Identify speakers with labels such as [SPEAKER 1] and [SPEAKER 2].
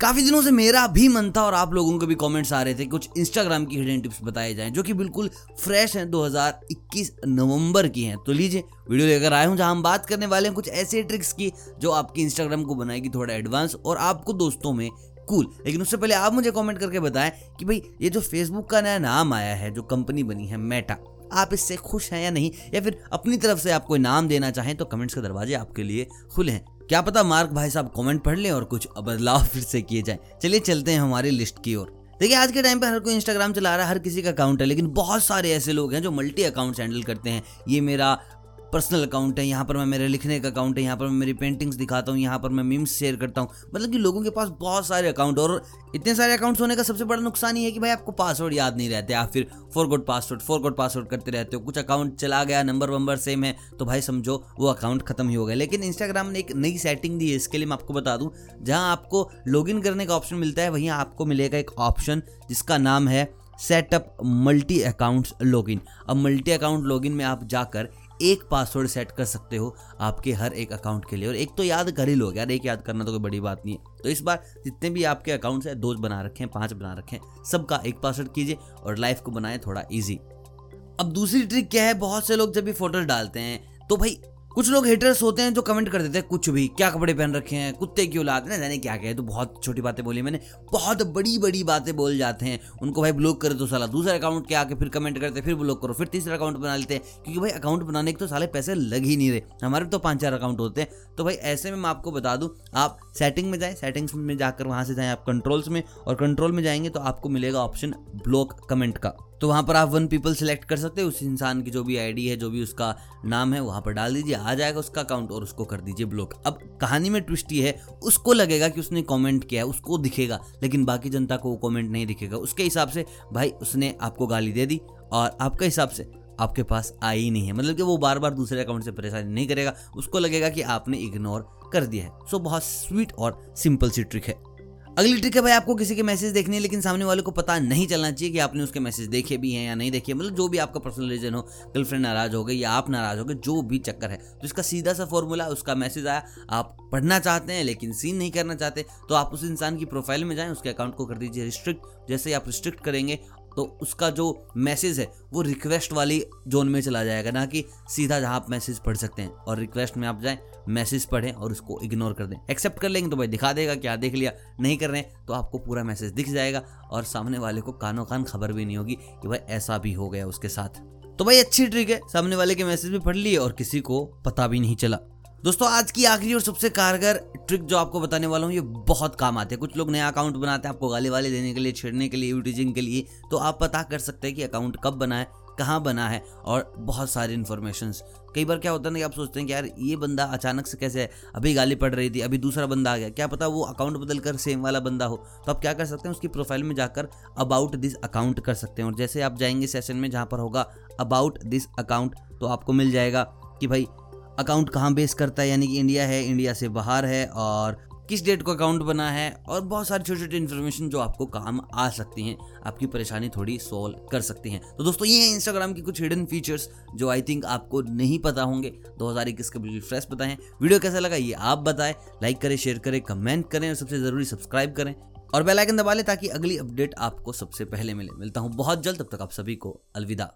[SPEAKER 1] काफ़ी दिनों से मेरा भी मन था और आप लोगों के भी कमेंट्स आ रहे थे, कुछ इंस्टाग्राम की हिडन टिप्स बताए जाएँ, जो कि बिल्कुल फ्रेश हैं 2021 नवंबर की हैं। तो लीजिए, वीडियो लेकर आए हूँ, जहाँ हम बात करने वाले हैं कुछ ऐसे ट्रिक्स की, जो आपकी इंस्टाग्राम को बनाएगी थोड़ा एडवांस और आपको दोस्तों में कूल लेकिन उससे पहले आप मुझे कमेंट करके बताएँ कि भाई, ये जो फेसबुक का नया नाम आया है, जो कंपनी बनी है मेटा आप इससे खुश हैं या नहीं? या फिर अपनी तरफ़ से आप कोई नाम देना चाहें तो कमेंट्स के दरवाजे आपके लिए खुले हैं। क्या पता मार्क भाई साहब कमेंट पढ़ लें और कुछ बदलाव फिर से किए जाए। चलिए चलते हैं हमारी लिस्ट की ओर। देखिए, आज के टाइम पे हर कोई इंस्टाग्राम चला रहा है, हर किसी का अकाउंट है, लेकिन बहुत सारे ऐसे लोग हैं जो मल्टी अकाउंट्स हैंडल करते हैं। ये मेरा पर्सनल अकाउंट है, यहाँ पर मैं मेरे लिखने का अकाउंट है, यहाँ पर मैं मेरी पेंटिंग्स दिखाता हूँ, यहाँ पर मैं मीम्स शेयर करता हूँ। मतलब कि लोगों के पास बहुत सारे अकाउंट और इतने सारे अकाउंट्स होने का सबसे बड़ा नुकसान ये है कि भाई आपको पासवर्ड याद नहीं रहते, आप फिर four code password four code password करते रहते हो। कुछ अकाउंट चला गया नंबर वंबर सेम है तो भाई समझो वो अकाउंट खत्म ही हो गया। लेकिन इंस्टाग्राम ने एक नई सेटिंग दी है, इसके लिए मैं आपको बता दूँ, जहाँ आपको लॉगिन करने का ऑप्शन मिलता है, वहीं आपको मिलेगा एक ऑप्शन जिसका नाम है सेटअप मल्टी अकाउंट्स लॉगिन अब मल्टी अकाउंट लॉगिन में आप जाकर एक पासवर्ड सेट कर सकते हो आपके हर एक अकाउंट के लिए। और एक तो याद कर ही लोग, यार, एक याद करना तो कोई बड़ी बात नहीं है। तो इस बार जितने भी आपके अकाउंट्स हैं, दो बना रखें पाँच बना रखें सबका एक पासवर्ड कीजिए और लाइफ को बनाएँ थोड़ा ईजी अब दूसरी ट्रिक क्या है? बहुत से लोग जब भी फ़ोटोज़ डालते हैं तो भाई कुछ लोग हेटर्स होते हैं जो कमेंट कर देते हैं, कुछ भी, क्या कपड़े पहन रखे हैं, कुत्ते क्यों लाते हैं? जाने क्या क्या? है तो बहुत छोटी बातें बोली मैंने, बहुत बड़ी बड़ी बातें बोल जाते हैं। उनको भाई ब्लॉक करे तो साला। दूसरा अकाउंट के आके फिर कमेंट करते फिर ब्लॉक करो, फिर तीसरा अकाउंट बना लेते हैं। क्योंकि भाई अकाउंट बनाने के तो साले पैसे लग ही नहीं रहे। हमारे तो पाँच चार अकाउंट होते हैं। तो भाई ऐसे में मैं आपको बता दूँ, आप सेटिंग में जाएँ सेटिंग्स में जाकर वहाँ से जाएँ आप कंट्रोल्स में और कंट्रोल में जाएँगे तो आपको मिलेगा ऑप्शन ब्लॉक कमेंट का। तो वहाँ पर आप वन पीपल सेलेक्ट कर सकते हो। उस इंसान की जो भी आईडी है, जो भी उसका नाम है, वहाँ पर डाल दीजिए, आ जाएगा उसका अकाउंट और उसको कर दीजिए ब्लॉक अब कहानी में ट्विस्ट ये है, उसको लगेगा कि उसने कमेंट किया है, उसको दिखेगा, लेकिन बाकी जनता को वो कमेंट नहीं दिखेगा। उसके हिसाब से, भाई, उसने आपको गाली दे दी और आपके हिसाब से आपके पास आई ही नहीं है। मतलब कि वो बार बार दूसरे अकाउंट से परेशानी नहीं करेगा, उसको लगेगा कि आपने इग्नोर कर दिया है। सो बहुत स्वीट और सिंपल सी ट्रिक है। अगली ट्रिक है भाई आपको किसी के मैसेज देखने हैं, लेकिन सामने वाले को पता नहीं चलना चाहिए कि आपने उसके मैसेज देखे भी हैं या नहीं देखे। मतलब जो भी आपका पर्सनल रीजन हो गर्लफ्रेंड नाराज़ हो गई या आप नाराज़ हो गए, जो भी चक्कर है। तो इसका सीधा सा फॉर्मूला उसका मैसेज आया, आप पढ़ना चाहते हैं लेकिन सीन नहीं करना चाहते तो आप उस इंसान की प्रोफ़ाइल में जाएँ, उसके अकाउंट को कर दीजिए रिस्ट्रिक्ट जैसे आप रिस्ट्रिक्ट करेंगे तो उसका जो मैसेज है, वो रिक्वेस्ट वाली जोन में चला जाएगा, ना कि सीधा जहाँ आप मैसेज पढ़ सकते हैं। और रिक्वेस्ट में आप जाएँ मैसेज पढ़ें और उसको इग्नोर कर दें। एक्सेप्ट कर लेंगे तो भाई दिखा देगा क्या देख लिया, नहीं कर रहे हैं तो आपको पूरा मैसेज दिख जाएगा और सामने वाले को कानों कान खबर भी नहीं होगी कि भाई ऐसा भी हो गया उसके साथ। तो भाई अच्छी ट्रिक है, सामने वाले के मैसेज भी पढ़ लिए और किसी को पता भी नहीं चला। दोस्तों, आज की आखिरी और सबसे कारगर ट्रिक जो आपको बताने वाला हूँ, ये बहुत काम आते हैं। कुछ लोग नया अकाउंट बनाते हैं, आपको गाली वाली देने के लिए, छेड़ने के लिए यूटीजिंग के लिए तो आप पता कर सकते हैं कि अकाउंट कब बना है, कहाँ बना है और बहुत सारी इन्फॉर्मेशन कई बार क्या होता है ना कि आप सोचते हैं कि यार, ये बंदा अचानक से कैसे है? अभी गाली पड़ रही थी, अभी दूसरा बंदा आ गया। क्या पता वो अकाउंट बदल कर सेम वाला बंदा हो। तो आप क्या कर सकते हैं, उसकी प्रोफ़ाइल में जाकर अबाउट दिस अकाउंट कर सकते हैं। और जैसे आप जाएँगे सेशन में जहाँ पर होगा अबाउट दिस अकाउंट तो आपको मिल जाएगा कि भाई अकाउंट कहाँ बेस करता है, यानी कि इंडिया है, इंडिया से बाहर है, और किस डेट को अकाउंट बना है, और बहुत सारी छोटी छोटी इन्फॉर्मेशन जो आपको काम आ सकती हैं, आपकी परेशानी थोड़ी सॉल्व कर सकती हैं। तो दोस्तों, ये है इंस्टाग्राम की कुछ हिडन फीचर्स जो आई थिंक आपको नहीं पता होंगे। दो हज़ार इक्कीस के बिल्कुल फ्रेश बताएँ। वीडियो कैसा लगा, ये आप बताएँ। लाइक करें शेयर करें कमेंट करें, और सबसे ज़रूरी सब्सक्राइब करें। और बेल आइकन दबा लें, ताकि अगली अपडेट आपको सबसे पहले मिले। मिलता हूँ बहुत जल्द, तब तक आप सभी को अलविदा।